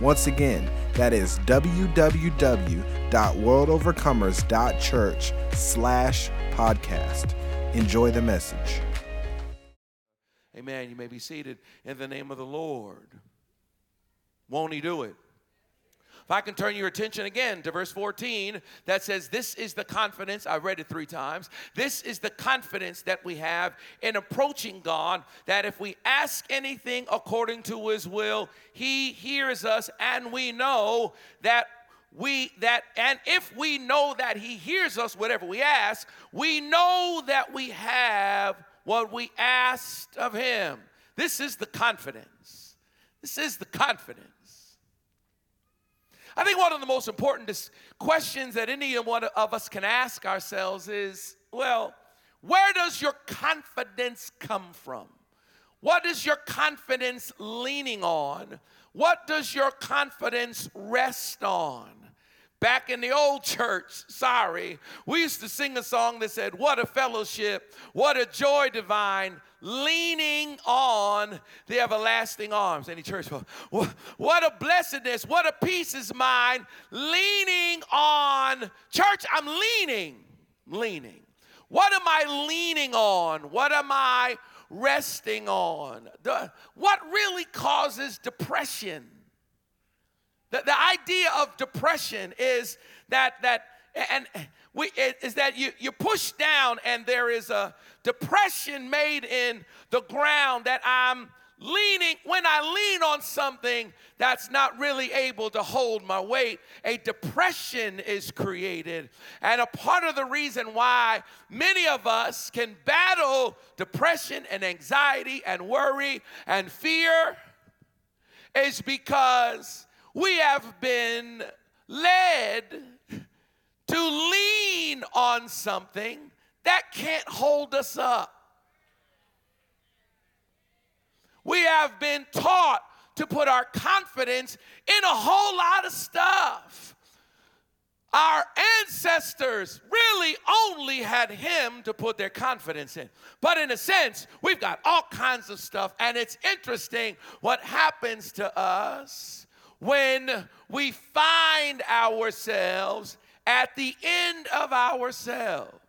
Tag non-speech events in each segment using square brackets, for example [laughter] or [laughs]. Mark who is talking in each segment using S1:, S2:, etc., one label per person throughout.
S1: Once again, that is www.worldovercomers.church slash podcast. Enjoy the message.
S2: Amen. You may be seated in the name of the Lord. Won't he do it? If I can turn your attention again to verse 14 that says, This is the confidence, I read it three times. This is the confidence that we have in approaching God, that if we ask anything according to his will, he hears us, and we know that we that and if we know that he hears us whatever we ask we know that we have what we asked of him this is the confidence this is the confidence I think one of the most important questions that any one of us can ask ourselves is well, where does your confidence come from? What is your confidence leaning on? What does your confidence rest on? Back in the old church, sorry, we used to sing a song that said, What a fellowship, what a joy divine, leaning on the everlasting arms. Any church, what a blessedness, what a peace is mine, leaning on. Church, I'm leaning, leaning. What am I leaning on? What am I resting on? The, what really causes depression? The, the idea of depression is that that and eh, we eh, is that you you push down and there is a depression made in the ground that I'm leaning when I lean on something that's not really able to hold my weight, a depression is created. And a part of the reason why many of us can battle depression and anxiety and worry and fear is because we have been led to lean on something that can't hold us up. We have been taught to put our confidence in a whole lot of stuff. Our ancestors really only had him to put their confidence in. But in a sense, we've got all kinds of stuff, and it's interesting what happens to us when we find ourselves at the end of ourselves.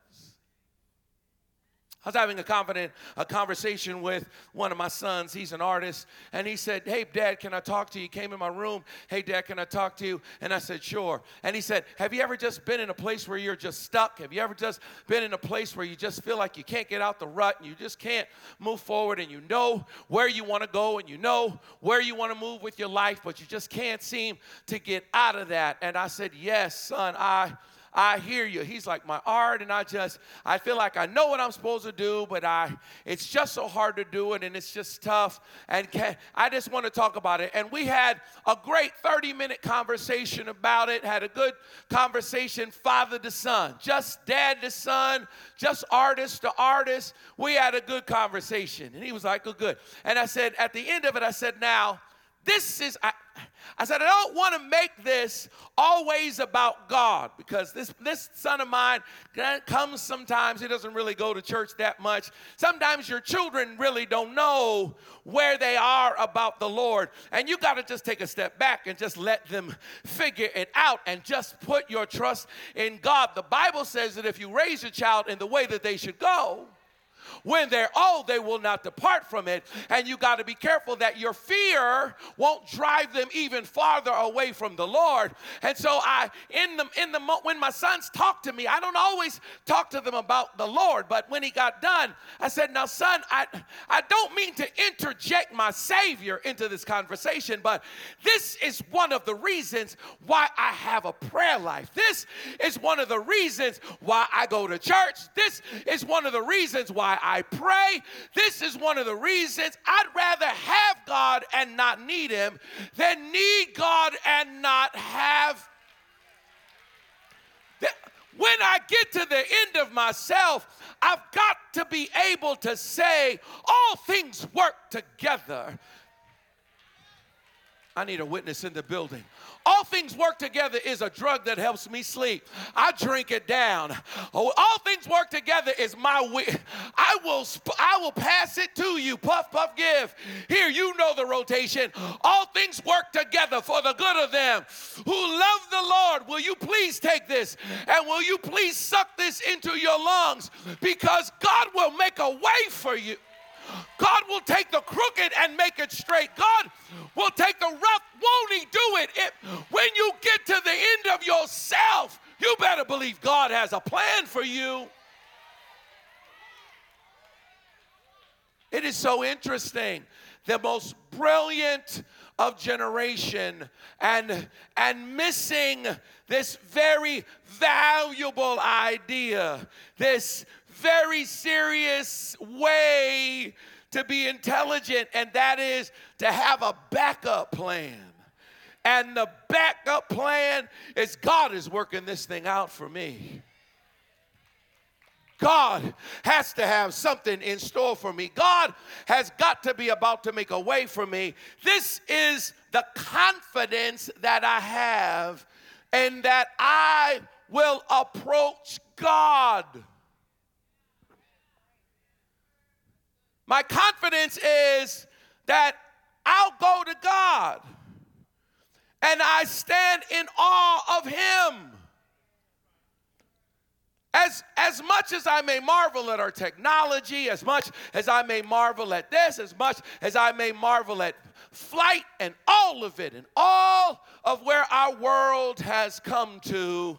S2: I was having a confident a conversation with one of my sons. He's an artist, and he said, "Hey, Dad, can I talk to you?" He came in my room. "Hey, Dad, can I talk to you?" And I said, "Sure." And he said, "Have you ever just been in a place where you're just stuck? Have you ever just been in a place where you just feel like you can't get out the rut and you just can't move forward, and you know where you want to go and you know where you want to move with your life, but you just can't seem to get out of that?" And I said, "Yes, son, I." I hear you. He's like my art, and I just I feel like I know what I'm supposed to do, but I it's just so hard to do it, and it's just tough. And can, I just want to talk about it. And we had a great 30 minute conversation about it. Had a good conversation, father to son, just dad to son, just artist to artist. We had a good conversation, and he was like, "Oh, good." And I said at the end of it, I said, "Now." This is, I, I said, I don't want to make this always about God because this, this son of mine comes sometimes, he doesn't really go to church that much. Sometimes your children really don't know where they are about the Lord. And you got to just take a step back and just let them figure it out and just put your trust in God. The Bible says that if you raise a child in the way that they should go, when they're old, they will not depart from it. And you got to be careful that your fear won't drive them even farther away from the Lord. And so I, in the in the when my sons talk to me, I don't always talk to them about the Lord. But when he got done, I said, "Now, son, I I don't mean to interject my Savior into this conversation, but this is one of the reasons why I have a prayer life. This is one of the reasons why I go to church. This is one of the reasons why I pray. This is one of the reasons I'd rather have God and not need Him than need God and not have. When I get to the end of myself, I've got to be able to say, all things work together. I need a witness in the building. All things work together is a drug that helps me sleep. I drink it down. Oh, all things work together is my I will I will pass it to you. Puff puff give. Here you know the rotation. All things work together for the good of them who love the Lord. Will you please take this and will you please suck this into your lungs because God will make a way for you. God will take the crooked and make it straight. God will take the rough. Won't He do it? When you get to the end of yourself, you better believe God has a plan for you. It is so interesting. The most brilliant of generation and and missing this very valuable idea this very serious way to be intelligent, and that is to have a backup plan. And the backup plan is God is working this thing out for me. God has to have something in store for me. God has got to be about to make a way for me. This is the confidence that I have, and that I will approach God. My confidence is that I'll go to God and I stand in awe of Him. As, as much as I may marvel at our technology, as much as I may marvel at this, as much as I may marvel at flight and all of it, and all of where our world has come to,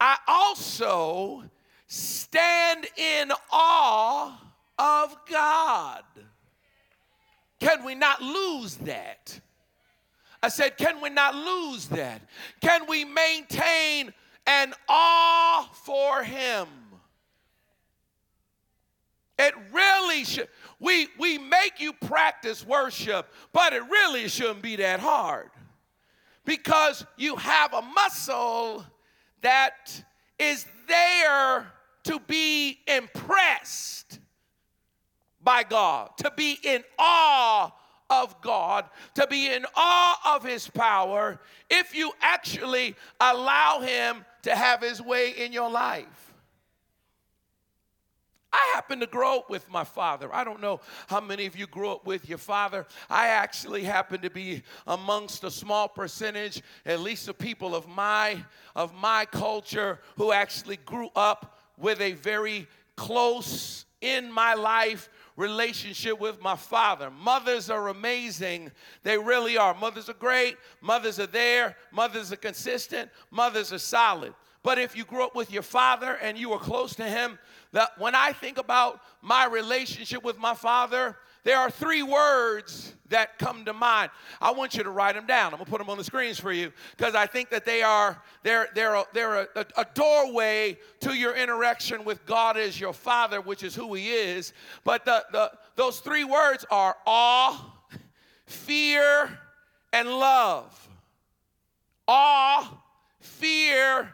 S2: I also stand in awe of God. Can we not lose that? I said, can we not lose that? Can we maintain an awe for Him? It really should. We, we make you practice worship, but it really shouldn't be that hard because you have a muscle that is there to be impressed by God, to be in awe of God, to be in awe of His power, if you actually allow Him to have His way in your life. I happen to grow up with my father. I don't know how many of you grew up with your father. I actually happen to be amongst a small percentage, at least the people of my of my culture who actually grew up with a very close in my life relationship with my father. Mothers are amazing. They really are. Mothers are great. Mothers are there. Mothers are consistent. Mothers are solid. But if you grew up with your father and you were close to him, that when I think about my relationship with my father, there are three words that come to mind. I want you to write them down. I'm gonna put them on the screens for you because I think that they are they're they're a, they're a, a doorway to your interaction with God as your Father, which is who He is. But the, the those three words are awe, fear, and love. Awe, fear,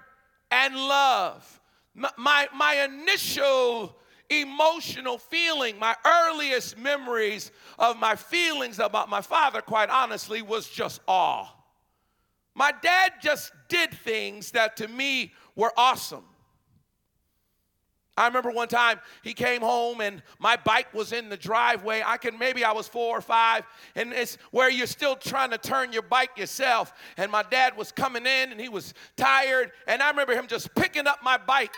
S2: and love. My, my, my initial emotional feeling, my earliest memories of my feelings about my father, quite honestly, was just awe. My dad just did things that to me were awesome. I remember one time he came home and my bike was in the driveway. I can maybe I was four or five, and it's where you're still trying to turn your bike yourself. And my dad was coming in and he was tired, and I remember him just picking up my bike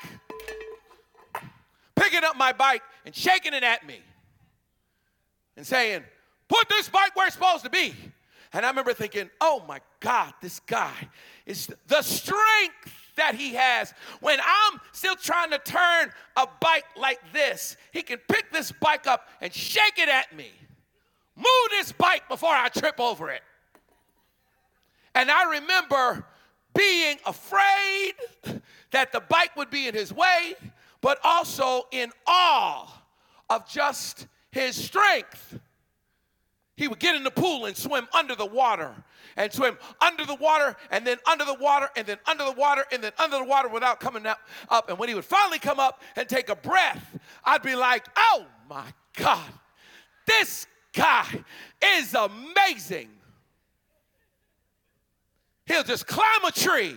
S2: picking up my bike and shaking it at me and saying, Put this bike where it's supposed to be. And I remember thinking, oh my God, this guy is the strength that he has. When I'm still trying to turn a bike like this, he can pick this bike up and shake it at me. Move this bike before I trip over it. And I remember being afraid that the bike would be in his way but also in awe of just his strength. He would get in the pool and swim under the water and swim under the water and then under the water and then under the water and then under the water without coming up. up. And when he would finally come up and take a breath, I'd be like, oh my God, this guy is amazing. He'll just climb a tree.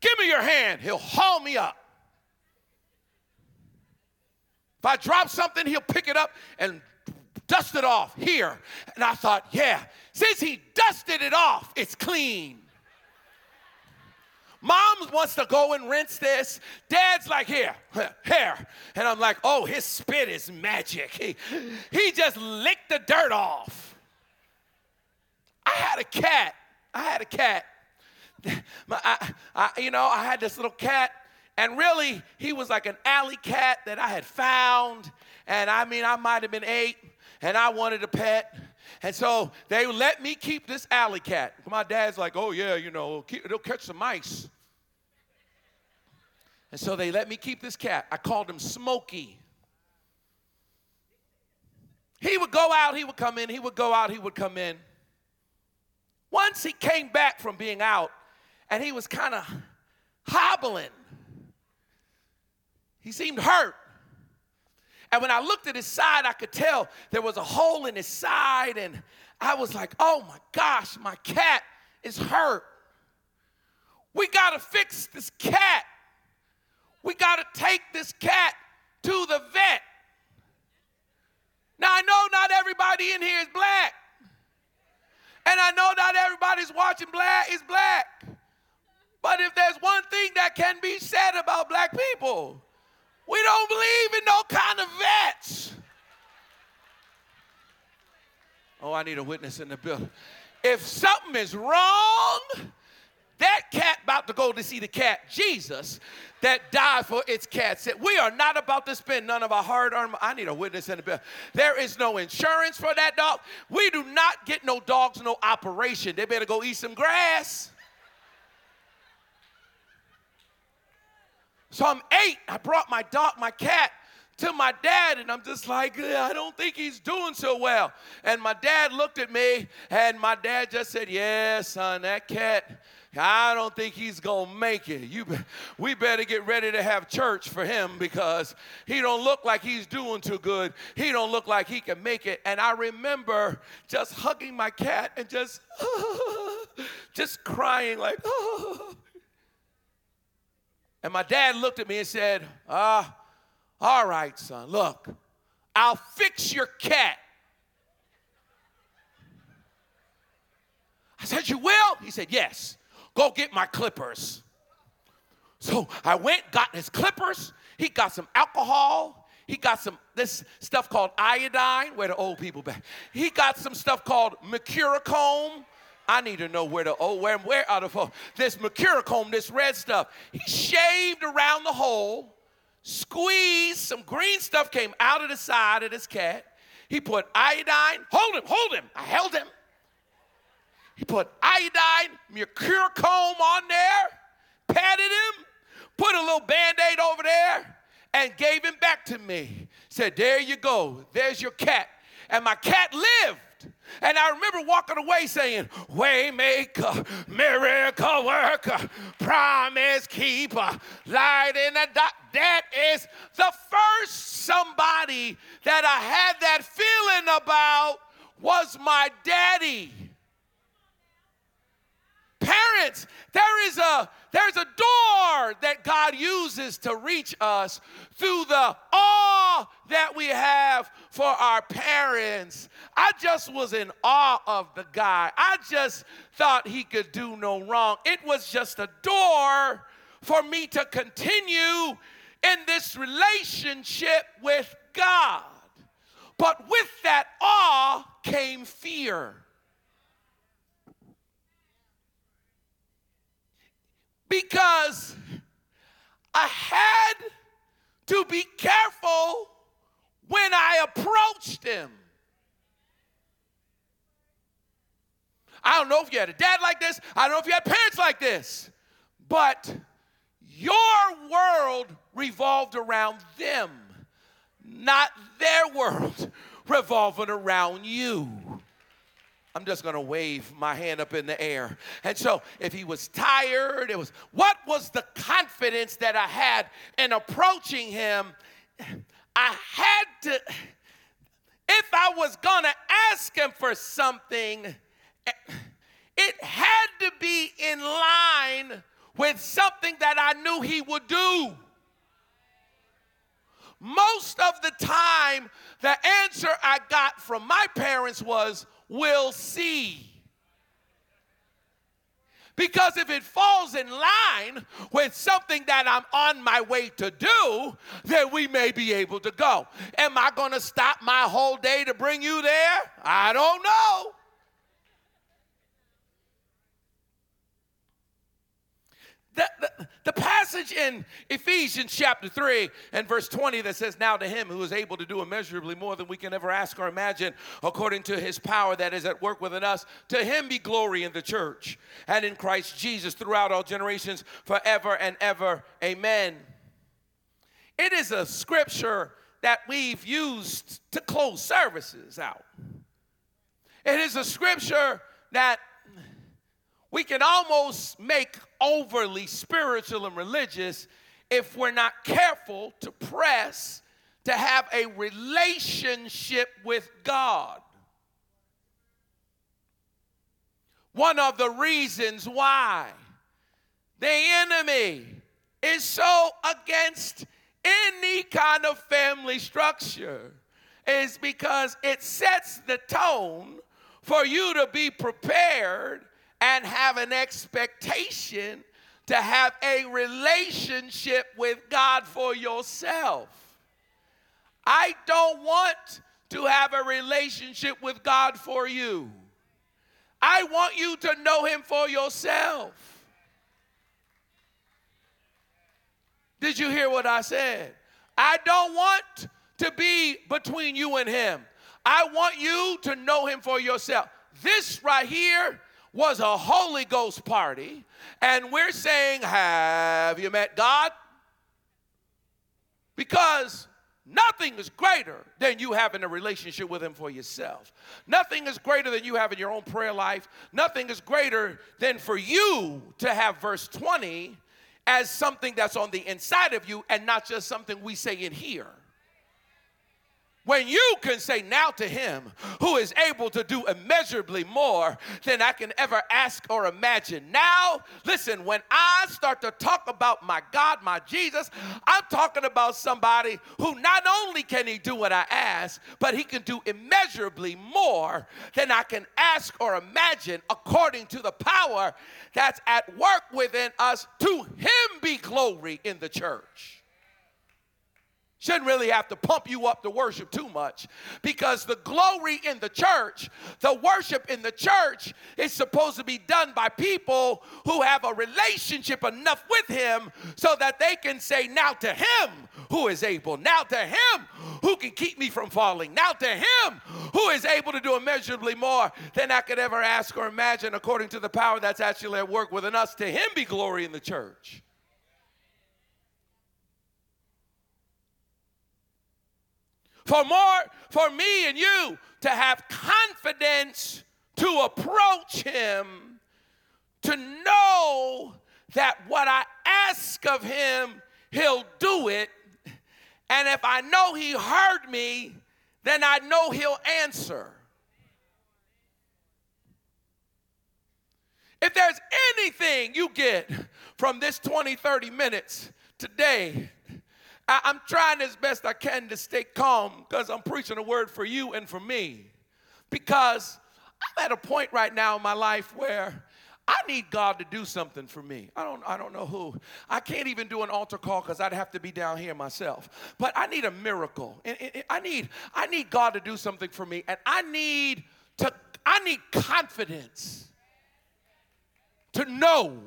S2: Give me your hand. He'll haul me up. If I drop something, he'll pick it up and dust it off here. And I thought, yeah, since he dusted it off, it's clean. Mom wants to go and rinse this. Dad's like, here, [laughs] here. And I'm like, oh, his spit is magic. He, he just licked the dirt off. I had a cat. I had a cat. [laughs] My, I, I, you know, I had this little cat, and really, he was like an alley cat that I had found. And I mean, I might have been eight, and I wanted a pet. And so they let me keep this alley cat. My dad's like, oh, yeah, you know, it'll catch some mice. And so they let me keep this cat. I called him Smokey. He would go out, he would come in, he would go out, he would come in. Once he came back from being out and he was kind of hobbling. He seemed hurt. And when I looked at his side, I could tell there was a hole in his side. And I was like, oh my gosh, my cat is hurt. We got to fix this cat. We got to take this cat to the vet. Now, I know not everybody in here is black. And I know not everybody's watching black is black. But if there's one thing that can be said about black people, we don't believe in no kind of vets. Oh, I need a witness in the building. If something is wrong, that cat about to go to see the cat, Jesus, that died for its cat. Said, we are not about to spend none of our hard earned. I need a witness in the bill. There is no insurance for that dog. We do not get no dogs, no operation. They better go eat some grass. So I'm eight. I brought my dog, my cat, to my dad, and I'm just like, I don't think he's doing so well. And my dad looked at me, and my dad just said, Yeah, son, that cat I don't think he's gonna make it. You, we better get ready to have church for him because he don't look like he's doing too good. He don't look like he can make it. And I remember just hugging my cat and just, [laughs] just crying like, [laughs] and my dad looked at me and said, Ah, all right, son. Look, I'll fix your cat. I said, You will? He said, Yes go get my clippers. So I went, got his clippers. He got some alcohol. He got some this stuff called iodine. Where the old people back? He got some stuff called mercurochrome. I need to know where the oh where where out of this mercurochrome, this red stuff. He shaved around the hole, squeezed some green stuff came out of the side of this cat. He put iodine. Hold him, hold him. I held him. He put iodine, mercurochrome on there, patted him, put a little band aid over there, and gave him back to me. Said, There you go. There's your cat. And my cat lived. And I remember walking away saying, Waymaker, miracle worker, promise keeper, light in the dark. That is the first somebody that I had that feeling about was my daddy. Parents, there is a there's a door that God uses to reach us through the awe that we have for our parents. I just was in awe of the guy. I just thought he could do no wrong. It was just a door for me to continue in this relationship with God. But with that awe came fear. Because I had to be careful when I approached him. I don't know if you had a dad like this, I don't know if you had parents like this, but your world revolved around them, not their world [laughs] revolving around you. I'm just going to wave my hand up in the air. And so, if he was tired, it was what was the confidence that I had in approaching him? I had to, if I was going to ask him for something, it had to be in line with something that I knew he would do. Most of the time, the answer I got from my parents was, We'll see. Because if it falls in line with something that I'm on my way to do, then we may be able to go. Am I going to stop my whole day to bring you there? I don't know. The, the, the, passage in Ephesians chapter 3 and verse 20 that says, Now to him who is able to do immeasurably more than we can ever ask or imagine, according to his power that is at work within us, to him be glory in the church and in Christ Jesus throughout all generations, forever and ever. Amen. It is a scripture that we've used to close services out. It is a scripture that we can almost make overly spiritual and religious if we're not careful to press to have a relationship with God. One of the reasons why the enemy is so against any kind of family structure is because it sets the tone for you to be prepared and have an expectation to have a relationship with God for yourself. I don't want to have a relationship with God for you. I want you to know Him for yourself. Did you hear what I said? I don't want to be between you and Him. I want you to know Him for yourself. This right here was a Holy Ghost party, and we're saying, Have you met God? Because nothing is greater than you having a relationship with Him for yourself. Nothing is greater than you having your own prayer life. Nothing is greater than for you to have verse 20 as something that's on the inside of you and not just something we say in here. When you can say now to him who is able to do immeasurably more than I can ever ask or imagine. Now, listen, when I start to talk about my God, my Jesus, I'm talking about somebody who not only can he do what I ask, but he can do immeasurably more than I can ask or imagine according to the power that's at work within us. To him be glory in the church Shouldn't really have to pump you up to worship too much because the glory in the church, the worship in the church is supposed to be done by people who have a relationship enough with Him so that they can say, Now to Him who is able, now to Him who can keep me from falling, now to Him who is able to do immeasurably more than I could ever ask or imagine according to the power that's actually at work within us. To Him be glory in the church. For more for me and you to have confidence to approach him to know that what I ask of him he'll do it. And if I know he heard me then I know he'll answer. If there's anything you get from this 20 30 minutes today I, am trying as best I can to stay calm because I'm preaching a word for you and for me. Because I'm at a point right now in my life where I need God to do something for me. I don't, I don't know who. I can't even do an altar call because I'd have to be down here myself. But I need a miracle. I need, I need God to do something for me. And I need to, I need confidence to know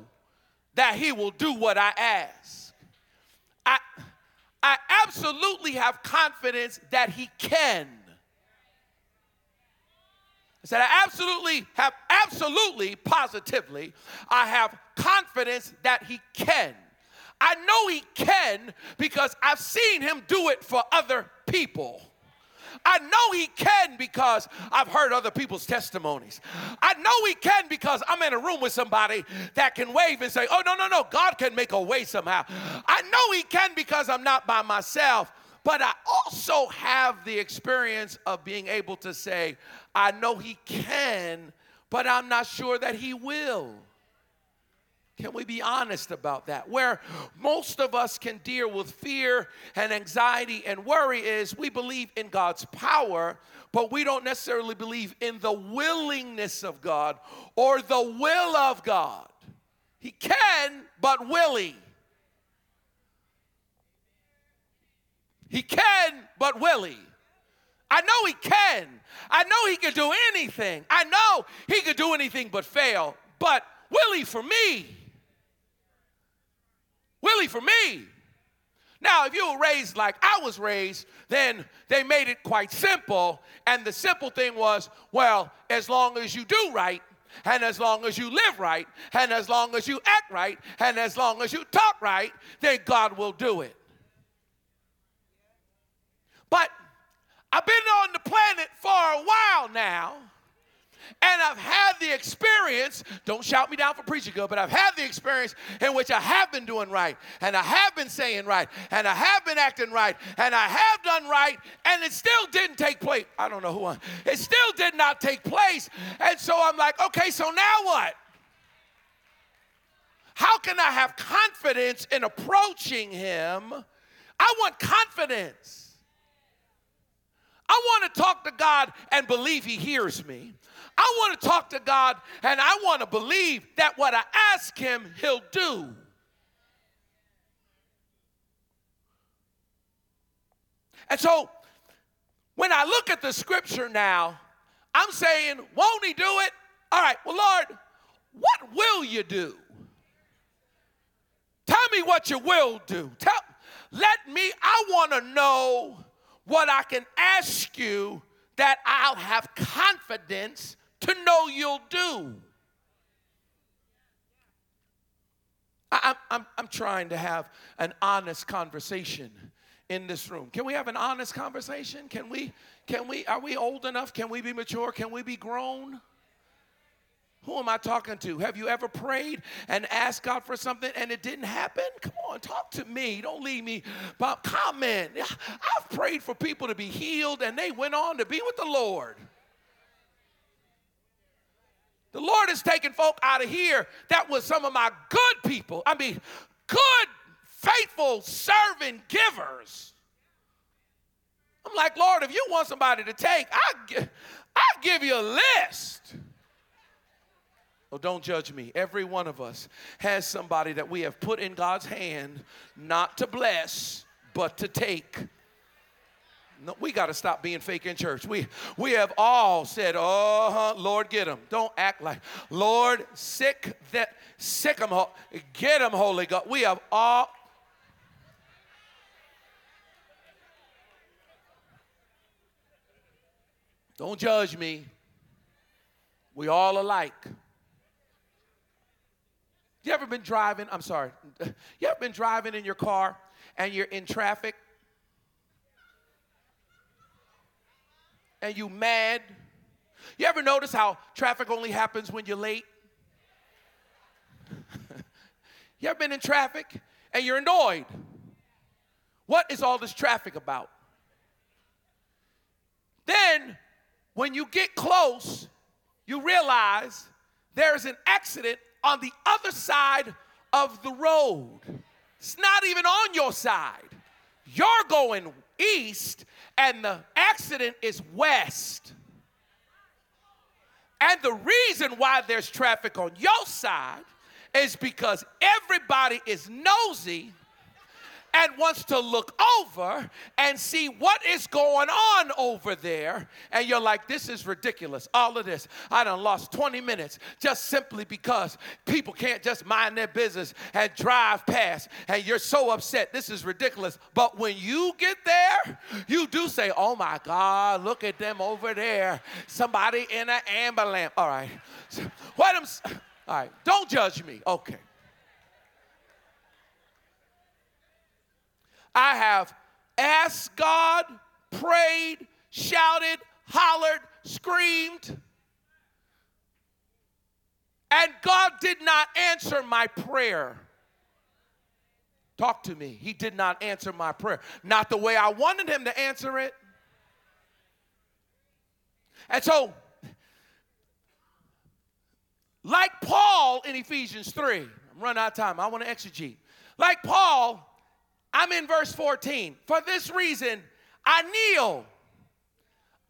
S2: that He will do what I ask. I I absolutely have confidence that He can. I said, I absolutely have, absolutely, positively, I have confidence that He can. I know He can because I've seen Him do it for other people. I know He can because I've heard other people's testimonies. I know He can because I'm in a room with somebody that can wave and say, Oh, no, no, no, God can make a way somehow. I know He can because I'm not by myself. But I also have the experience of being able to say, I know He can, but I'm not sure that He will. Can we be honest about that? Where most of us can deal with fear and anxiety and worry is we believe in God's power, but we don't necessarily believe in the willingness of God or the will of God. He can, but will he? He can, but will he? I know he can. I know he can do anything. I know he could do anything but fail. But will he for me? Willie for me. Now, if you were raised like I was raised, then they made it quite simple. And the simple thing was well, as long as you do right, and as long as you live right, and as long as you act right, and as long as you talk right, then God will do it. But I've been on the planet for a while now and I've had the experience, don't shout me down for preaching good, but I've had the experience in which I have been doing right, and I have been saying right, and I have been acting right, and I have done right, and it still didn't take place. I don't know who I, it still did not take place. And so I'm like, okay, so now what? How can I have confidence in approaching him? I want confidence. I want to talk to God and believe He hears me. I want to talk to God and I want to believe that what I ask Him, He'll do. And so when I look at the scripture now, I'm saying, won't He do it? All right, well, Lord, what will you do? Tell me what you will do. Tell, let me, I want to know what I can ask you that I'll have confidence to know you'll do. I, I'm, I'm trying to have an honest conversation in this room. Can we have an honest conversation? Can we, can we, are we old enough? Can we be mature? Can we be grown? Who am I talking to? Have you ever prayed and asked God for something and it didn't happen? Come on, talk to me. Don't leave me. Bob, comment. I've prayed for people to be healed and they went on to be with the Lord. The Lord has taken folk out of here that was some of my good people. I mean, good, faithful, serving givers. I'm like, Lord, if you want somebody to take, I, I give you a list. Oh, don't judge me. Every one of us has somebody that we have put in God's hand not to bless, but to take. No, we got to stop being fake in church. We, we have all said, oh, Lord, get them. Don't act like, Lord, sick that, sick them, get them, Holy God. We have all, Don't judge me. We all alike. You ever been driving? I'm sorry. [laughs] You ever been driving in your car and you're in traffic and you mad? You ever notice how traffic only happens when you're late? [laughs] you ever been in traffic and you're annoyed? What is all this traffic about? Then, when you get close, you realize there's an accident on the other side of the road. It's not even on your side. You're going east, and the accident is west. And the reason why there's traffic on your side is because everybody is nosy and wants to look over and see what is going on over there. And you're like, this is ridiculous. All of this. I done lost 20 minutes just simply because people can't just mind their business and drive past. And you're so upset. This is ridiculous. But when you get there, you do say, oh my God, look at them over there. Somebody in an ambulance. All right. What am, all right. Don't judge me. Okay. I have asked God, prayed, shouted, hollered, screamed. And God did not answer my prayer. Talk to me. He did not answer my prayer. Not the way I wanted him to answer it. And so, like Paul in Ephesians 3, I'm running out of time. I want to exegete. Like Paul, I'm in verse 14. For this reason, I kneel,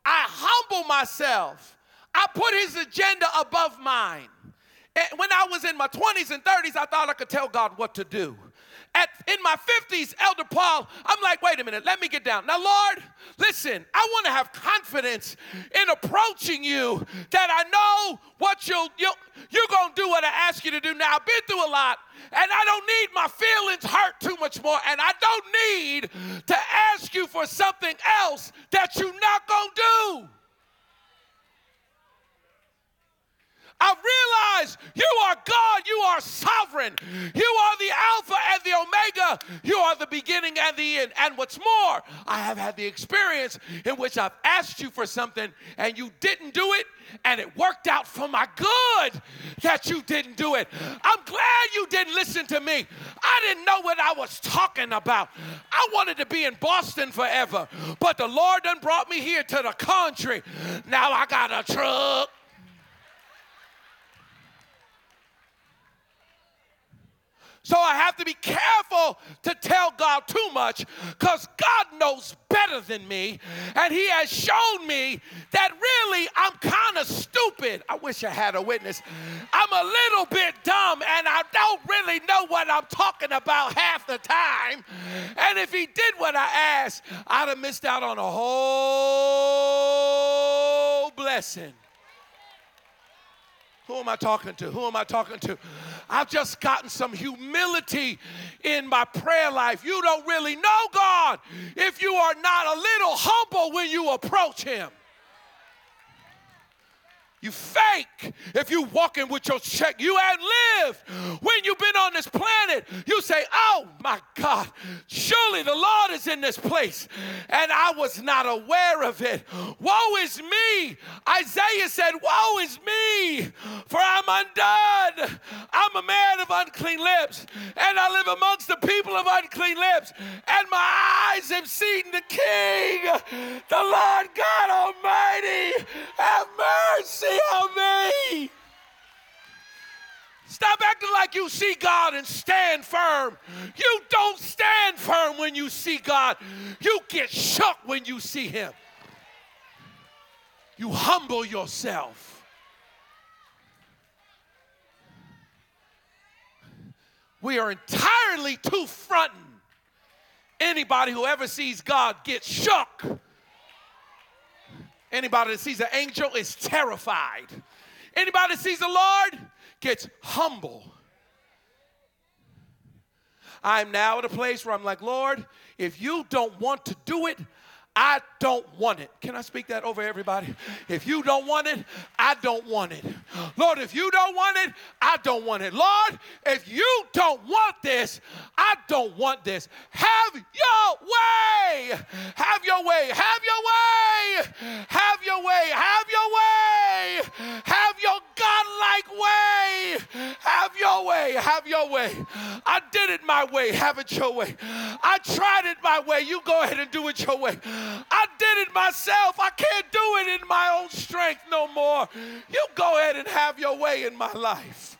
S2: I humble myself, I put his agenda above mine. And when I was in my 20s and 30s, I thought I could tell God what to do. At, in my 50s, Elder Paul, I'm like, wait a minute, let me get down. Now, Lord, listen, I want to have confidence in approaching you that I know what you'll, you'll you're going to do what I ask you to do now. I've been through a lot, and I don't need my feelings hurt too much more, and I don't need to ask you for something else that you're not going to do. I realize you are God, you are sovereign, you are the Alpha and the Omega, you are the beginning and the end. And what's more, I have had the experience in which I've asked you for something and you didn't do it, and it worked out for my good that you didn't do it. I'm glad you didn't listen to me. I didn't know what I was talking about. I wanted to be in Boston forever, but the Lord done brought me here to the country. Now I got a truck. So I have to be careful to tell God too much because God knows better than me. And He has shown me that really I'm kind of stupid. I wish I had a witness. I'm a little bit dumb and I don't really know what I'm talking about half the time. And if He did what I asked, I'd have missed out on a whole blessing. Who am I talking to? Who am I talking to? I've just gotten some humility in my prayer life. You don't really know God if you are not a little humble when you approach Him. You fake if you walking with your check. You have lived when you've been on this planet. You say, Oh my God, surely the Lord is in this place. And I was not aware of it. Woe is me. Isaiah said, Woe is me, for I'm undone. I'm a man of unclean lips, and I live amongst the people of unclean lips. And my eyes have seen the King, the Lord God Almighty. Have mercy me. Stop acting like you see God and stand firm. You don't stand firm when you see God. You get shook when you see Him. You humble yourself. We are entirely too fronting. Anybody who ever sees God gets shook. Anybody that sees an angel is terrified. Anybody that sees the Lord gets humble. I'm now at a place where I'm like, Lord, if you don't want to do it, I don't want it. Can I speak that over everybody? If you don't want it, I don't want it. Lord, if you don't want it, I don't want it. Lord, if you don't want this, I don't want this. Have your way. Have your way. Have your way. Have your way. Have your way. Have your way. Have your way. Have your way. I did it my way. Have it your way. I tried it my way. You go ahead and do it your way. I did it myself. I can't do it in my own strength no more. You go ahead and have your way in my life.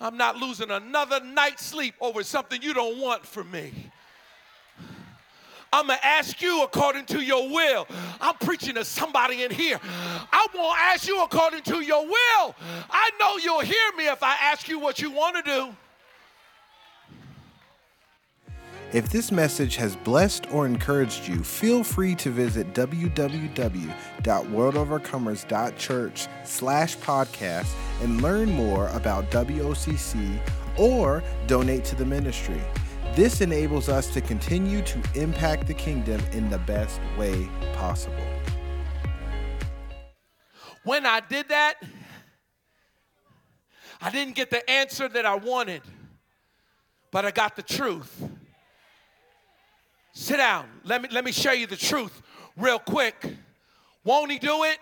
S2: I'm not losing another night's sleep over something you don't want from me. I'm going to ask you according to your will. I'm preaching to somebody in here. I won't ask you according to your will. I know you'll hear me if I ask you what you want to do.
S1: If this message has blessed or encouraged you, feel free to visit www.worldovercomers.church slash podcast and learn more about WOCC or donate to the ministry. This enables us to continue to impact the kingdom in the best way possible.
S2: When I did that, I didn't get the answer that I wanted, but I got the truth. Sit down. Let me let me show you the truth real quick. Won't he do it?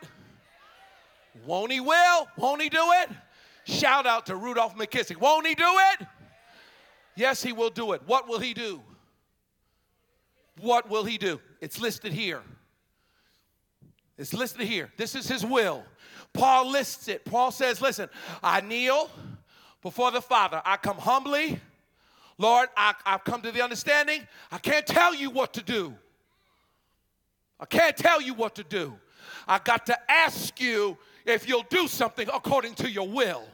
S2: Won't he will? Won't he do it? Shout out to Rudolph McKissick. Won't he do it? Yes, he will do it. What will he do? What will he do? It's listed here. It's listed here. This is his will. Paul lists it. Paul says, Listen, I kneel before the Father. I come humbly. Lord, I, have come to the understanding. I can't tell you what to do. I can't tell you what to do. I got to ask you if you'll do something according to your will.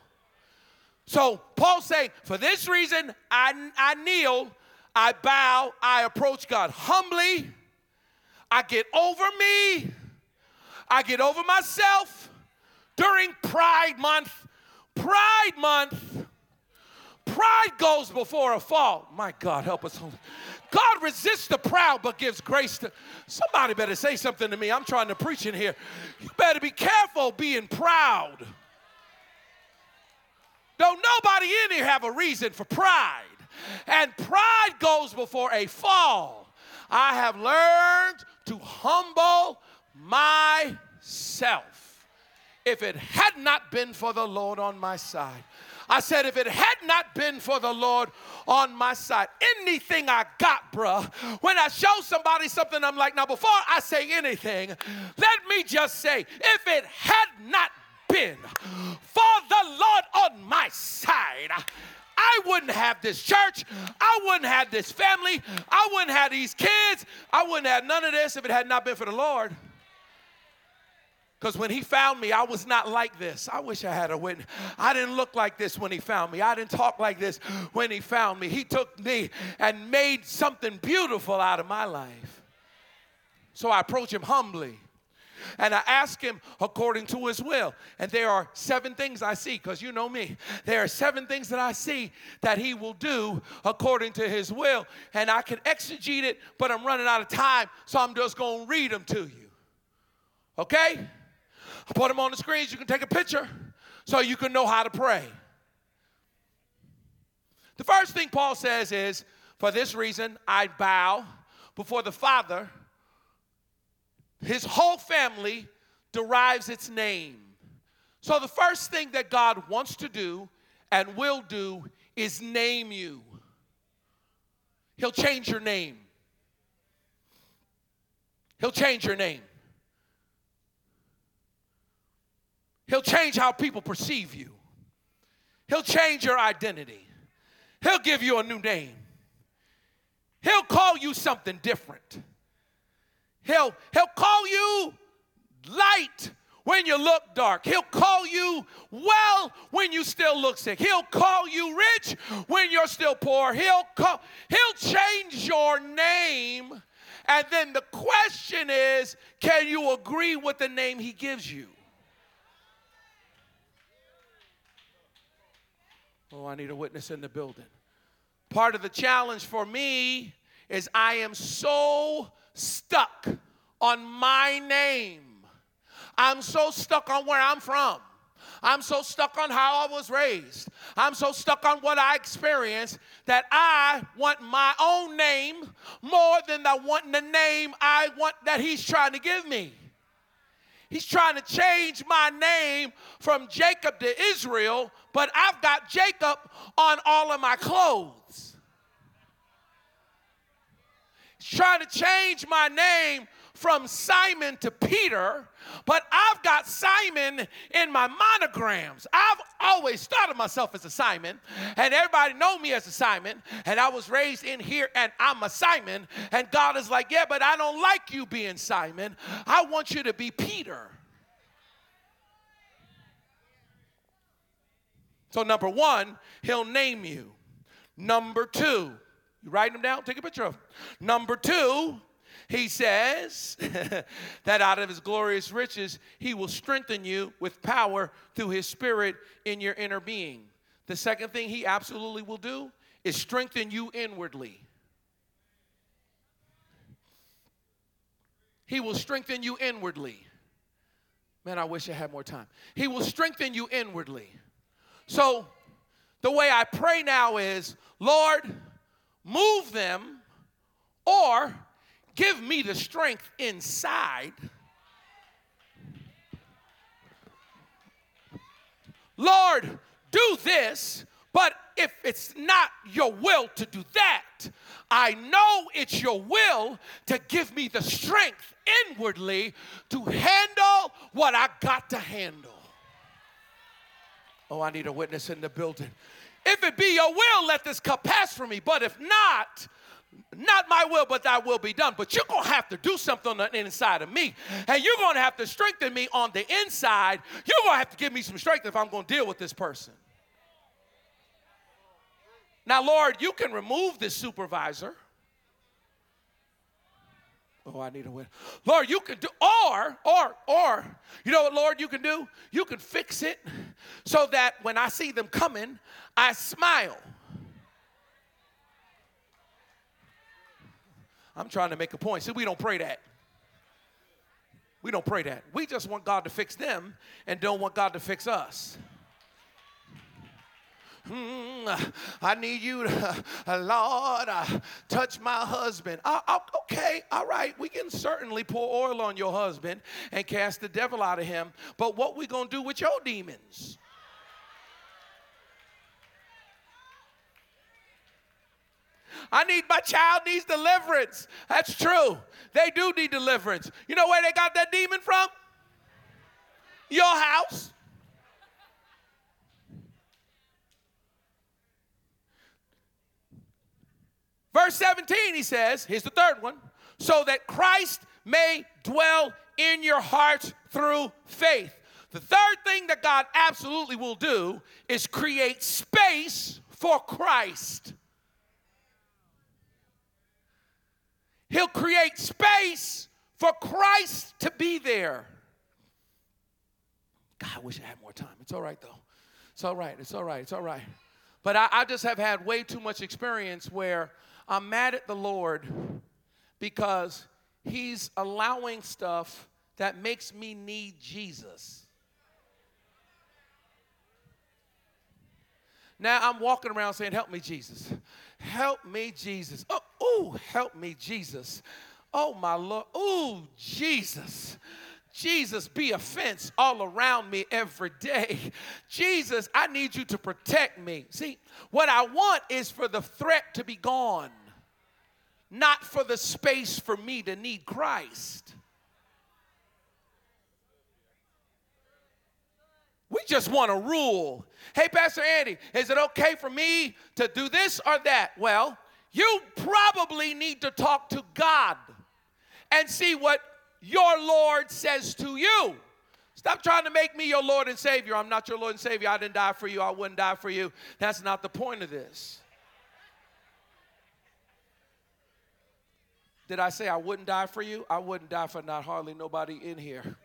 S2: So Paul saying, for this reason, I, I kneel, I bow, I approach God humbly. I get over me. I get over myself during Pride Month. Pride Month. Pride goes before a fall. My God, help us. God resists the proud but gives grace to. Somebody better say something to me. I'm trying to preach in here. You better be careful being proud. Don't nobody in here have a reason for pride. And pride goes before a fall. I have learned to humble myself. If it had not been for the Lord on my side, I said, if it had not been for the Lord on my side, anything I got, bruh, when I show somebody something, I'm like, now before I say anything, let me just say, if it had not been for the Lord on my side, I wouldn't have this church. I wouldn't have this family. I wouldn't have these kids. I wouldn't have none of this if it had not been for the Lord. Because when he found me, I was not like this. I wish I had a witness. I didn't look like this when he found me. I didn't talk like this when he found me. He took me and made something beautiful out of my life. So I approach him humbly and I ask him according to his will. And there are seven things I see, because you know me. There are seven things that I see that he will do according to his will. And I can exegete it, but I'm running out of time, so I'm just going to read them to you. Okay? I put them on the screens. You can take a picture so you can know how to pray. The first thing Paul says is, For this reason I bow before the Father. His whole family derives its name. So the first thing that God wants to do and will do is name you. He'll change your name. He'll change your name. He'll change how people perceive you. He'll change your identity. He'll give you a new name. He'll call you something different. He'll, he'll call you light when you look dark. He'll call you well when you still look sick. He'll call you rich when you're still poor. He'll call, he'll change your name. And then the question is, can you agree with the name he gives you? Oh, I need a witness in the building. Part of the challenge for me is I am so stuck on my name. I'm so stuck on where I'm from. I'm so stuck on how I was raised. I'm so stuck on what I experienced that I want my own name more than I want the name I want that he's trying to give me. He's trying to change my name from Jacob to Israel, but I've got Jacob on all of my clothes. He's trying to change my name from Simon to Peter, but I've got Simon in my monograms. I've always thought of myself as a Simon, and everybody know me as a Simon, and I was raised in here and I'm a Simon, and God is like, "Yeah, but I don't like you being Simon. I want you to be Peter." So number 1, he'll name you. Number 2, you write them down, take a picture of them. Number 2, he says [laughs] that out of his glorious riches, he will strengthen you with power through his spirit in your inner being. The second thing he absolutely will do is strengthen you inwardly. He will strengthen you inwardly. Man, I wish I had more time. He will strengthen you inwardly. So, the way I pray now is Lord, move them or give me the strength inside. Lord, do this, but if it's not your will to do that, I know it's your will to give me the strength inwardly to handle what I got to handle. Oh, I need a witness in the building. If it be your will, let this cup pass from me. But if not, not my will, but thy will be done. But you're going to have to do something on the inside of me. And you're going to have to strengthen me on the inside. You're going to have to give me some strength if I'm going to deal with this person. Now, Lord, you can remove this supervisor. Oh, I need a win. Lord, you can do, or, or, or, you know what, Lord, you can do? You can fix it so that when I see them coming, I smile. I'm trying to make a point. See, we don't pray that. We don't pray that. We just want God to fix them and don't want God to fix us. Mm, I need you to, [laughs] Lord, uh, touch my husband. Uh, okay, all right, we can certainly pour oil on your husband and cast the devil out of him. But what we gonna do with your demons? I need my child needs deliverance. That's true. They do need deliverance. You know where they got that demon from? Your house. Verse 17, he says, here's the third one so that Christ may dwell in your hearts through faith. The third thing that God absolutely will do is create space for Christ. He'll create space for Christ to be there. God, I wish I had more time. It's all right, though. It's all right. It's all right. It's all right. But I, I just have had way too much experience where I'm mad at the Lord because He's allowing stuff that makes me need Jesus. Now I'm walking around saying, Help me, Jesus. Help me, Jesus. Oh, ooh, help me, Jesus. Oh, my Lord. Ooh, Jesus. Jesus, be a fence all around me every day. Jesus, I need you to protect me. See, what I want is for the threat to be gone, not for the space for me to need Christ. We just want to rule. Hey, Pastor Andy, is it okay for me to do this or that? Well, you probably need to talk to God and see what your Lord says to you. Stop trying to make me your Lord and Savior. I'm not your Lord and Savior. I didn't die for you. I wouldn't die for you. That's not the point of this. Did I say I wouldn't die for you? I wouldn't die for not hardly nobody in here.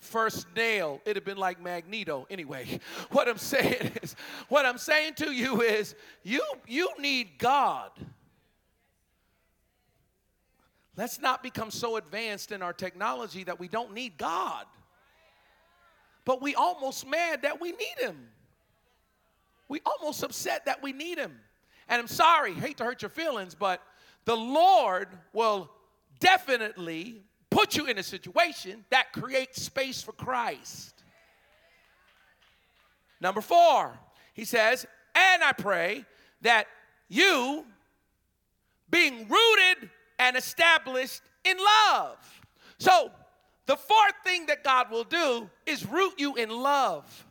S2: first nail, it'd have been like Magneto. Anyway, [laughs] what I'm saying [laughs] is, what I'm saying to you is, you you need God. Let's not become so advanced in our technology that we don't need God. But we almost mad that we need him. We almost upset that we need him. And I'm sorry, hate to hurt your feelings, but the Lord will definitely put you in a situation that creates space for Christ. Number four, he says, and I pray that you, being rooted and established in love. So, the fourth thing that God will do is root you in love.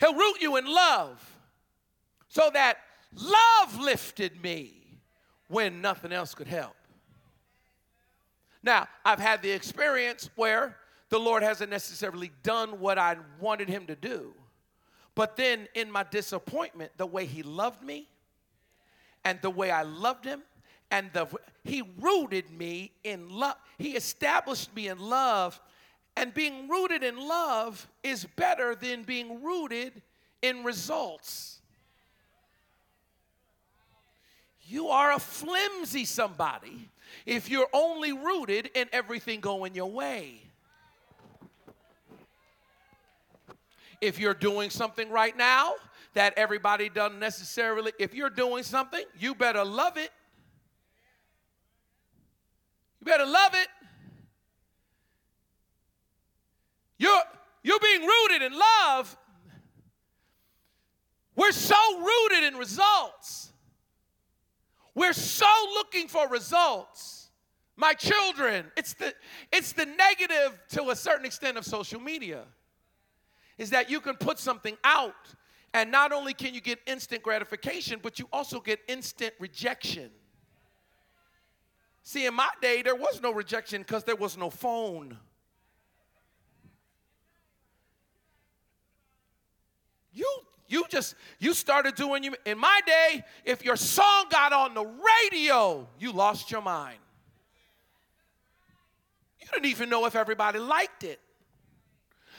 S2: He'll root you in love so that love lifted me when nothing else could help. Now, I've had the experience where the Lord hasn't necessarily done what I wanted Him to do. But then in my disappointment, the way He loved me and the way I loved Him, and the, He rooted me in love. He established me in love. And being rooted in love is better than being rooted in results. You are a flimsy somebody if you're only rooted in everything going your way. if you're doing something right now that everybody doesn't necessarily, if you're doing something, you better love it. You better love it. You're, you're being rooted in love. We're so rooted in results. We're so looking for results. My children, it's the, it's the negative to a certain extent of social media, is that you can put something out, and not only can you get instant gratification, but you also get instant rejection. See, in my day, there was no rejection because there was no phone. You just you started doing you in my day if your song got on the radio you lost your mind you didn't even know if everybody liked it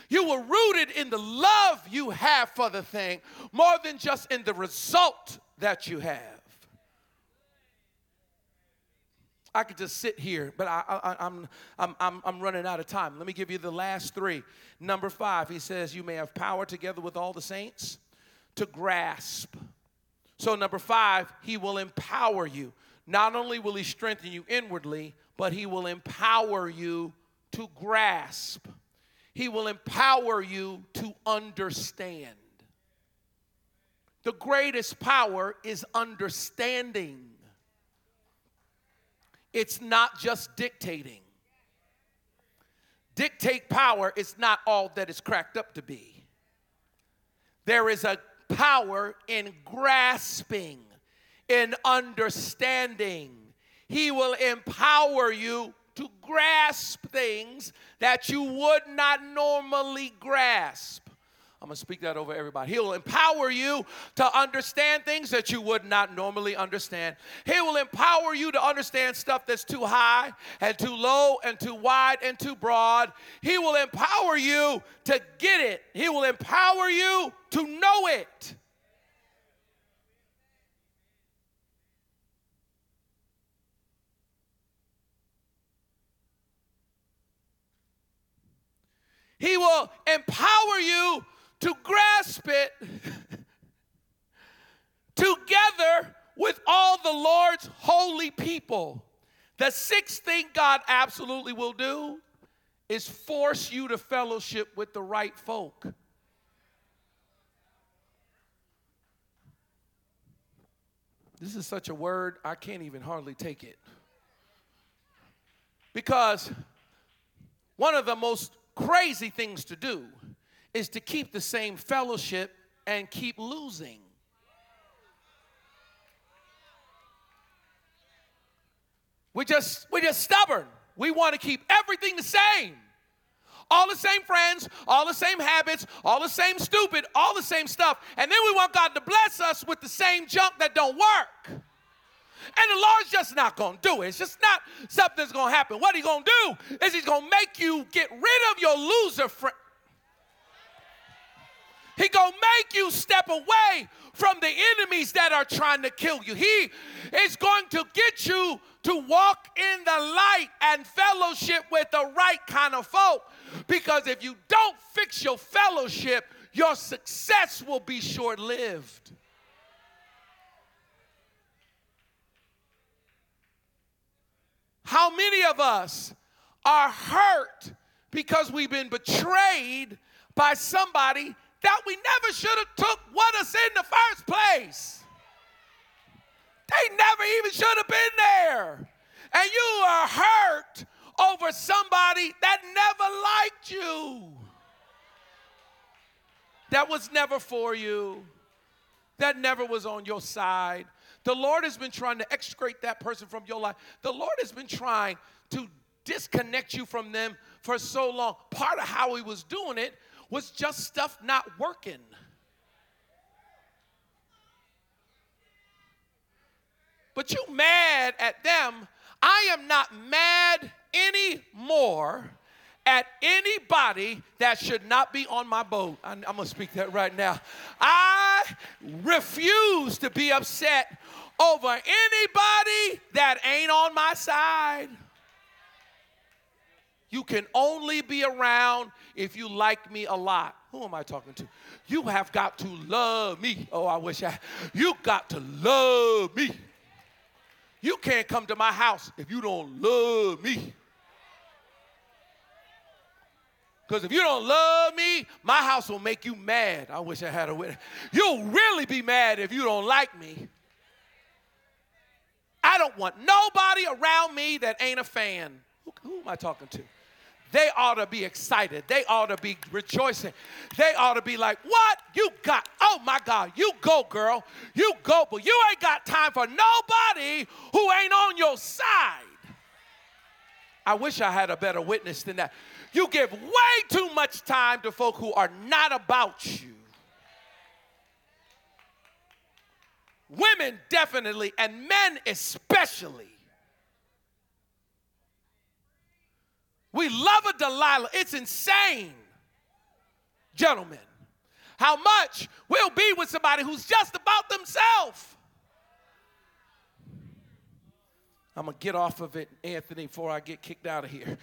S2: you were rooted in the love you have for the thing more than just in the result that you have I could just sit here, but I, I'm, I'm, I'm, I'm running out of time. Let me give you the last three. Number five, he says, You may have power together with all the saints to grasp. So, number five, he will empower you. Not only will he strengthen you inwardly, but he will empower you to grasp. He will empower you to understand. The greatest power is understanding, it's not just dictating. Dictate power is not all that it's cracked up to be. There is a power in grasping, in understanding. He will empower you to grasp things that you would not normally grasp. I'm going to speak that over everybody. He will empower you to understand things that you would not normally understand. He will empower you to understand stuff that's too high and too low and too wide and too broad. He will empower you to get it. He will empower you to know it. He will empower you to grasp it together with all the Lord's holy people. The sixth thing God absolutely will do is force you to fellowship with the right folk. This is such a word, I can't even hardly take it. Because one of the most crazy things to do is to keep the same fellowship and keep losing. We just we're just stubborn. We want to keep everything the same. All the same friends, all the same habits, all the same stupid, all the same stuff. And then we want God to bless us with the same junk that don't work. And the Lord's just not going to do it. It's just not something that's going to happen. What He's going to do is He's going to make you get rid of your loser friend. He gonna make you step away from the enemies that are trying to kill you. He is going to get you to walk in the light and fellowship with the right kind of folk. Because if you don't fix your fellowship, your success will be short lived. How many of us are hurt because we've been betrayed by somebody that we never should have took what us in the first place. They never even should have been there. And you are hurt over somebody that never liked you. That was never for you. That never was on your side. The Lord has been trying to extricate that person from your life. The Lord has been trying to disconnect you from them for so long. Part of how He was doing it was just stuff not working. But you mad at them. I am not mad anymore at anybody that should not be on my boat. I'm, I'm to speak that right now. I refuse to be upset over anybody that ain't on my side. You can only be around if you like me a lot. Who am I talking to? You have got to love me. Oh, I wish I. You got to love me. You can't come to my house if you don't love me. Because if you don't love me, my house will make you mad. I wish I had a witness. You'll really be mad if you don't like me. I don't want nobody around me that ain't a fan. Who, who am I talking to? They ought to be excited. They ought to be rejoicing. They ought to be like, What? You got, oh my God, you go, girl. You go, but you ain't got time for nobody who ain't on your side. I wish I had a better witness than that. You give way too much time to folk who are not about you. Women definitely, and men especially. We love a Delilah. It's insane, gentlemen, how much we'll be with somebody who's just about themselves. I'm going to get off of it, Anthony, before I get kicked out of here.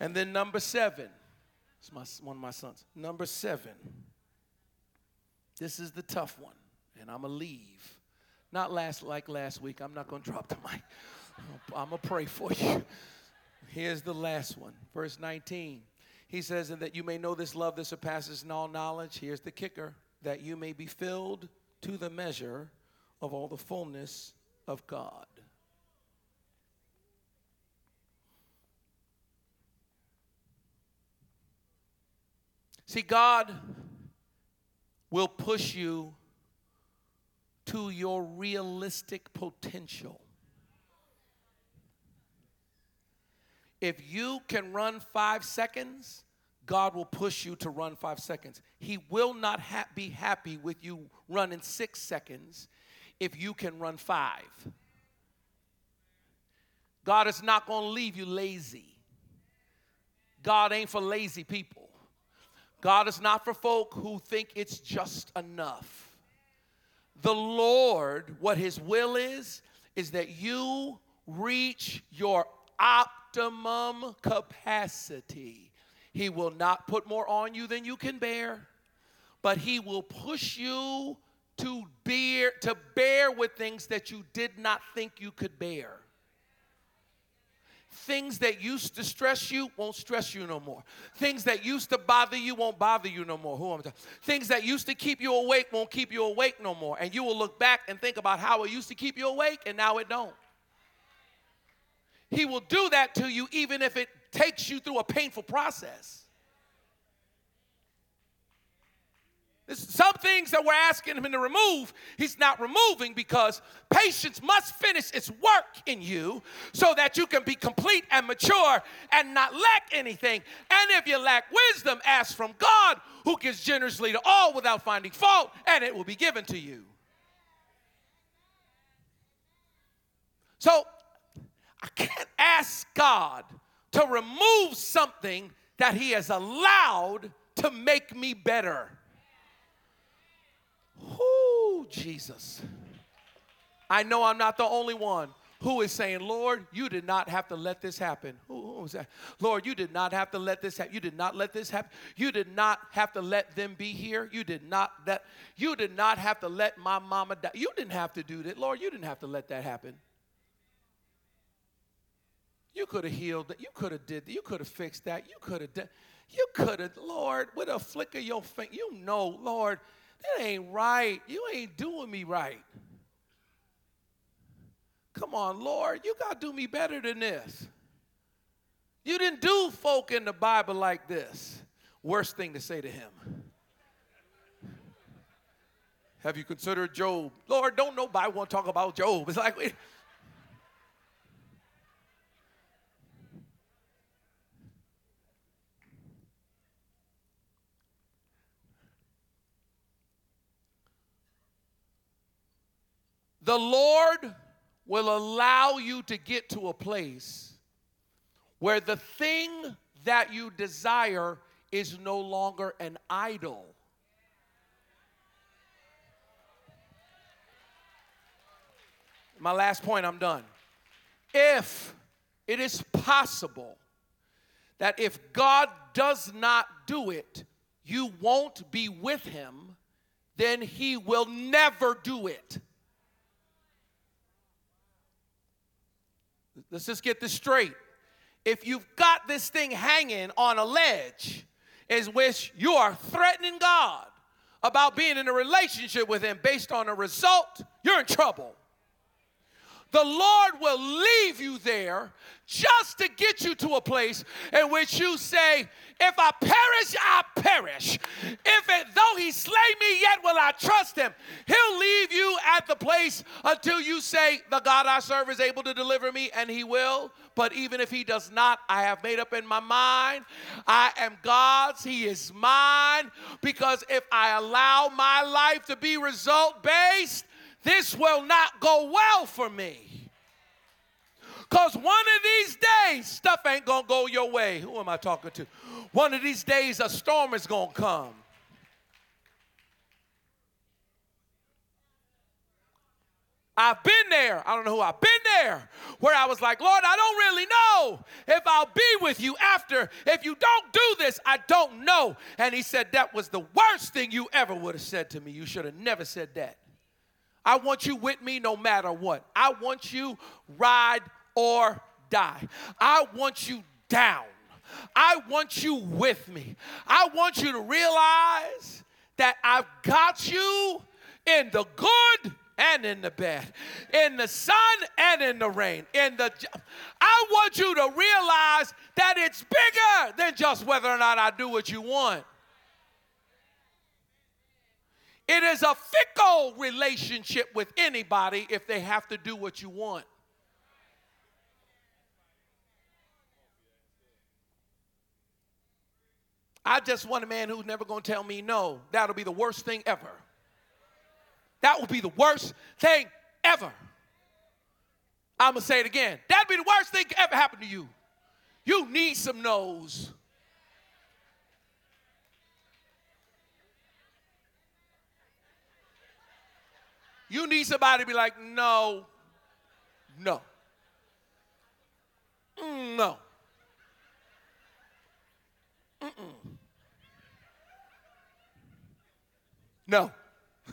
S2: And then number seven, it's my, one of my sons. Number seven, this is the tough one, and I'm going to leave. Not last like last week. I'm not going to drop the mic. I'm going to pray for you. Here's the last one, verse 19. He says, And that you may know this love that surpasses all knowledge. Here's the kicker that you may be filled to the measure of all the fullness of God. See, God will push you to your realistic potential. If you can run five seconds, God will push you to run five seconds. He will not ha- be happy with you running six seconds if you can run five. God is not going to leave you lazy. God ain't for lazy people. God is not for folk who think it's just enough. The Lord, what His will is, is that you reach your optimum capacity. He will not put more on you than you can bear, but He will push you to bear, to bear with things that you did not think you could bear. Things that used to stress you won't stress you no more. Things that used to bother you won't bother you no more. Who am I talking? Things that used to keep you awake won't keep you awake no more. And you will look back and think about how it used to keep you awake and now it don't. He will do that to you even if it takes you through a painful process. some things that we're asking him to remove, he's not removing because patience must finish its work in you so that you can be complete and mature and not lack anything. And if you lack wisdom, ask from God who gives generously to all without finding fault, and it will be given to you. So I can't ask God to remove something that he has allowed to make me better. Whoo, Jesus. I know I'm not the only one who is saying, Lord, you did not have to let this happen. Who, who was that? Lord, you did not have to let this happen. You did not let this happen. You did not have to let them be here. You did not that you did not have to let my mama die. You didn't have to do that. Lord, you didn't have to let that happen. You could have healed that. You could have did that. You could have fixed that. You could have done. You could have, Lord, with a flick of your finger. You know, Lord, that ain't right. You ain't doing me right. Come on, Lord, you got to do me better than this. You didn't do folk in the Bible like this. Worst thing to say to him. Have you considered Job? Lord, don't nobody want to talk about Job. It's like, The Lord will allow you to get to a place where the thing that you desire is no longer an idol. My last point, I'm done. If it is possible that if God does not do it, you won't be with him, then he will never do it. Let's just get this straight. If you've got this thing hanging on a ledge, in which you are threatening God about being in a relationship with Him based on a result, you're in trouble. The Lord will leave you there just to get you to a place in which you say, If I perish, I perish. If it, though he slay me, yet will I trust him. He'll leave you at the place until you say, The God I serve is able to deliver me, and he will. But even if he does not, I have made up in my mind, I am God's, he is mine. Because if I allow my life to be result based, this will not go well for me. Because one of these days, stuff ain't going to go your way. Who am I talking to? One of these days, a storm is going to come. I've been there. I don't know who I've been there where I was like, Lord, I don't really know if I'll be with you after. If you don't do this, I don't know. And he said, That was the worst thing you ever would have said to me. You should have never said that. I want you with me no matter what. I want you ride or die. I want you down. I want you with me. I want you to realize that I've got you in the good and in the bad, in the sun and in the rain. In the I want you to realize that it's bigger than just whether or not I do what you want. It is a fickle relationship with anybody if they have to do what you want. I just want a man who's never going to tell me no. That'll be the worst thing ever. That will be the worst thing ever. I'm going to say it again. That'd be the worst thing ever happened to you. You need some no's. You need somebody to be like, no, no, mm, no. Mm-mm. No. [laughs]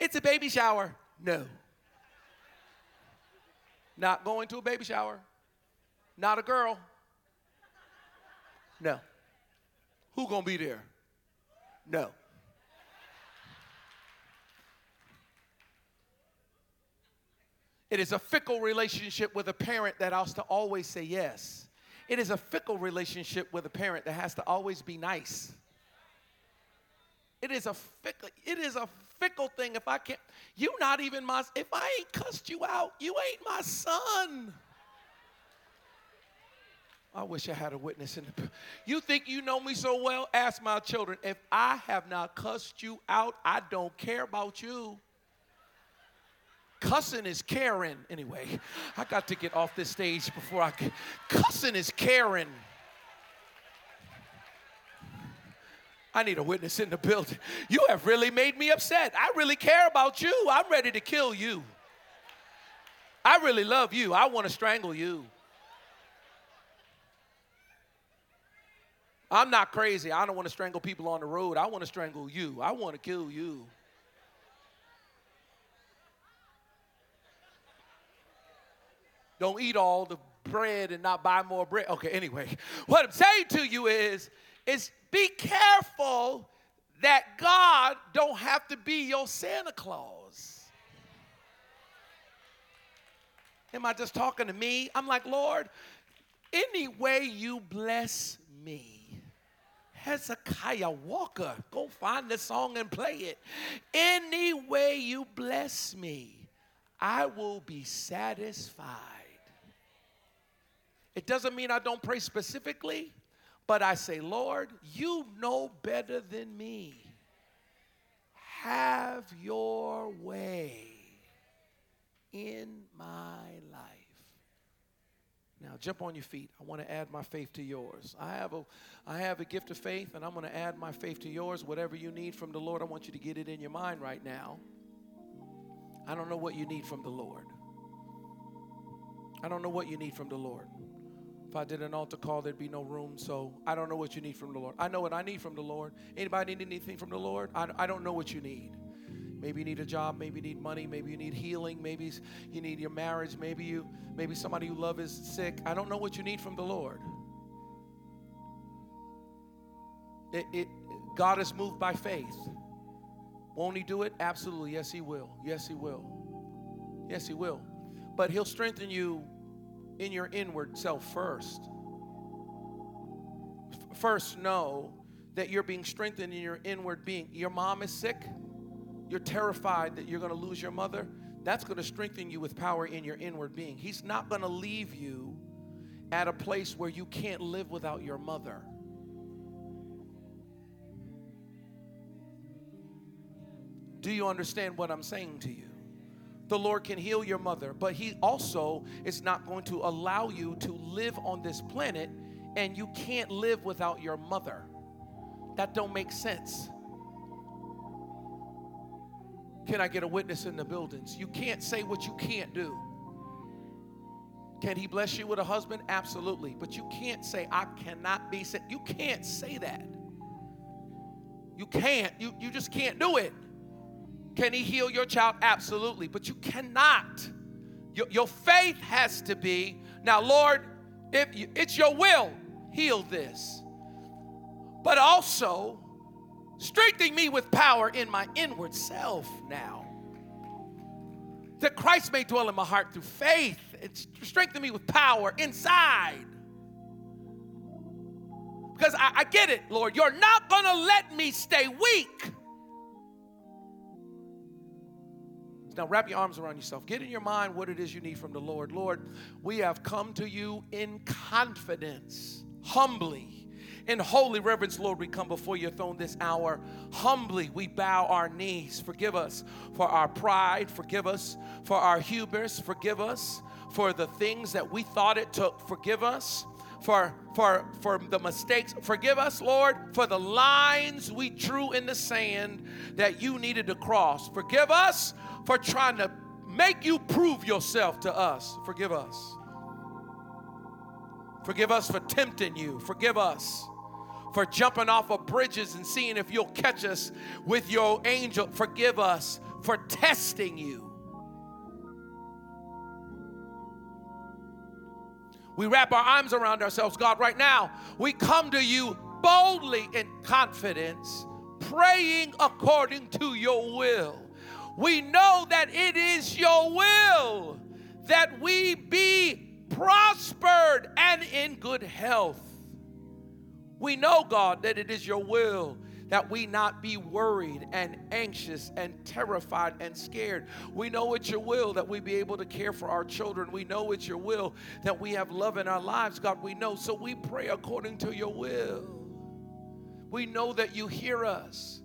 S2: it's a baby shower. No. Not going to a baby shower. Not a girl. No. Who gonna be there? No. It is a fickle relationship with a parent that has to always say yes. It is a fickle relationship with a parent that has to always be nice. It is a fickle, it is a fickle thing if I can't, you not even my, if I ain't cussed you out, you ain't my son. I wish I had a witness in the You think you know me so well? Ask my children. If I have not cussed you out, I don't care about you. Cussing is caring. Anyway, I got to get off this stage before I can. Cussing is caring. I need a witness in the building. You have really made me upset. I really care about you. I'm ready to kill you. I really love you. I want to strangle you. I'm not crazy. I don't want to strangle people on the road. I want to strangle you. I want to kill you. Don't eat all the bread and not buy more bread. Okay, anyway, [laughs] what I'm saying to you is, is be careful that God don't have to be your Santa Claus. Am I just talking to me? I'm like, Lord, any way you bless me. Hezekiah Walker, go find the song and play it. Any way you bless me, I will be satisfied. It doesn't mean I don't pray specifically. But I say, Lord, you know better than me. Have your way in my life. Now jump on your feet. I want to add my faith to yours. I have a I have a gift of faith and I'm going to add my faith to yours. Whatever you need from the Lord, I want you to get it in your mind right now. I don't know what you need from the Lord. I don't know what you need from the Lord. If I did an altar call, there'd be no room. So I don't know what you need from the Lord. I know what I need from the Lord. Anybody need anything from the Lord? I, I don't know what you need. Maybe you need a job, maybe you need money, maybe you need healing, maybe you need your marriage, maybe you maybe somebody you love is sick. I don't know what you need from the Lord. It, it, God is moved by faith. Won't He do it? Absolutely. Yes, He will. Yes, He will. Yes, He will. But He'll strengthen you in your inward self first. First, know that you're being strengthened in your inward being. Your mom is sick, you're terrified that you're going to lose your mother. That's going to strengthen you with power in your inward being. He's not going to leave you at a place where you can't live without your mother. Do you understand what I'm saying to you? The Lord can heal your mother, but He also is not going to allow you to live on this planet and you can't live without your mother. That don't make sense. Can I get a witness in the buildings? You can't say what you can't do. Can he bless you with a husband? Absolutely. But you can't say, I cannot be sick. You can't say that. You can't. You, you just can't do it. Can he heal your child? Absolutely. But you cannot. Your, your faith has to be now, Lord, if it's your will, heal this. But also, strengthening me with power in my inward self now. That Christ may dwell in my heart through faith. It's strengthen me with power inside. Because I, I get it, Lord. You're not going to let me stay weak. Now, wrap your arms around yourself. Get in your mind what it is you need from the Lord. Lord, we have come to you in confidence, humbly. In holy reverence, Lord, we come before your throne this hour. Humbly, we bow our knees. Forgive us for our pride. Forgive us for our hubris. Forgive us for the things that we thought it took. Forgive us for, for, for the mistakes. Forgive us, Lord, for the lines we drew in the sand that you needed to cross. Forgive us for trying to make you prove yourself to us. Forgive us. Forgive us for tempting you. Forgive us for jumping off of bridges and seeing if you'll catch us with your angel. Forgive us for testing you. We wrap our arms around ourselves, God, right now. We come to you boldly in confidence, praying according to your will. We know that it is your will that we be prospered and in good health we know, God, that it is your will that we not be worried and anxious and terrified and scared. We know it's your will that we be able to care for our children. We know it's your will that we have love in our lives, God. We know. So we pray according to your will. We know that you hear us.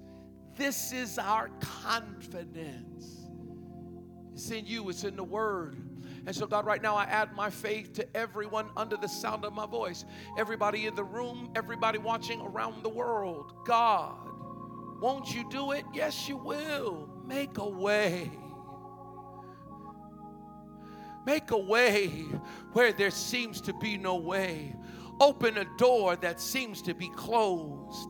S2: This is our confidence. It's in you, it's in the word. And so, God, right now I add my faith to everyone under the sound of my voice, everybody in the room, everybody watching around the world. God, won't you do it? Yes, you will. Make a way. Make a way where there seems to be no way. Open a door that seems to be closed.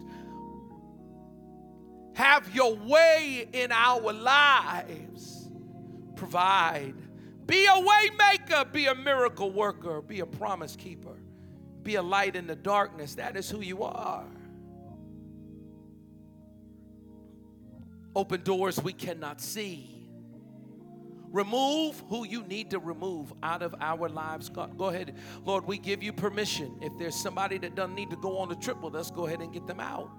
S2: Have your way in our lives. Provide be a waymaker, be a miracle worker, be a promise keeper, be a light in the darkness. That is who you are. Open doors we cannot see. Remove who you need to remove out of our lives. God, go ahead. Lord, we give you permission. If there's somebody that doesn't need to go on the trip with us, go ahead and get them out.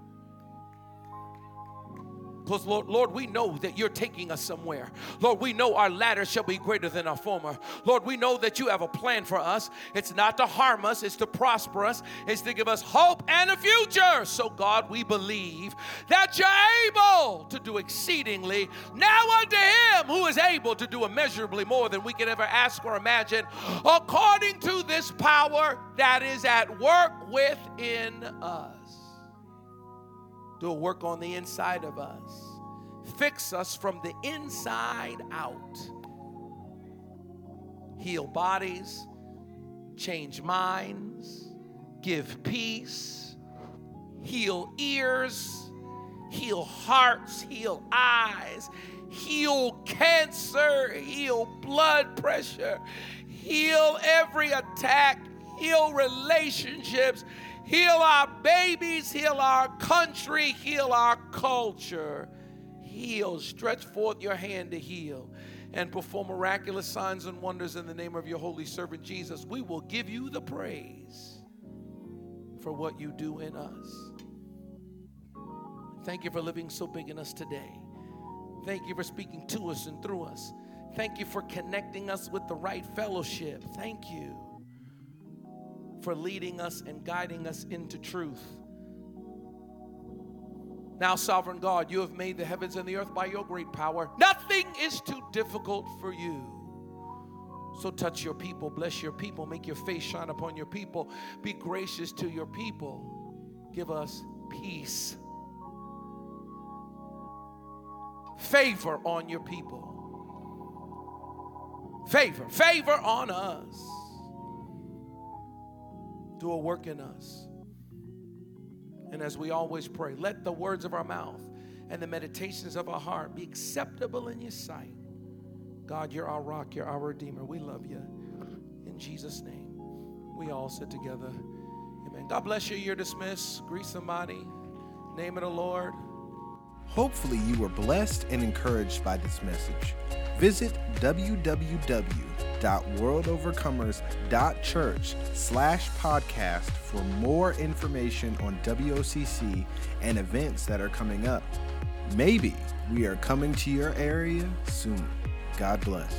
S2: Because, Lord, Lord, we know that you're taking us somewhere. Lord, we know our latter shall be greater than our former. Lord, we know that you have a plan for us. It's not to harm us, it's to prosper us, it's to give us hope and a future. So, God, we believe that you're able to do exceedingly now unto him who is able to do immeasurably more than we can ever ask or imagine, according to this power that is at work within us do a work on the inside of us. Fix us from the inside out. Heal bodies, change minds, give peace, heal ears, heal hearts, heal eyes, heal cancer, heal blood pressure, heal every attack, heal relationships, heal our babies, heal our country, heal our culture. Heal, stretch forth your hand to heal and perform miraculous signs and wonders in the name of your holy servant Jesus. We will give you the praise for what you do in us. Thank you for living so big in us today. Thank you for speaking to us and through us. Thank you for connecting us with the right fellowship. Thank you for leading us and guiding us into truth. Now, sovereign God, you have made the heavens and the earth by your great power. Nothing is too difficult for you. So touch your people, bless your people, make your face shine upon your people, be gracious to your people. Give us peace, favor on your people. Favor, favor on us. Do a work in us. And as we always pray, let the words of our mouth and the meditations of our heart be acceptable in your sight. God, you're our rock, you're our redeemer. We love you. In Jesus' name, we all sit together. Amen. God bless you. You're dismissed. Greet somebody. Name of the Lord.
S1: Hopefully, you were blessed and encouraged by this message. Visit www.worldovercomers.church slash podcast for more information on WOCC and events that are coming up. Maybe we are coming to your area soon. God bless.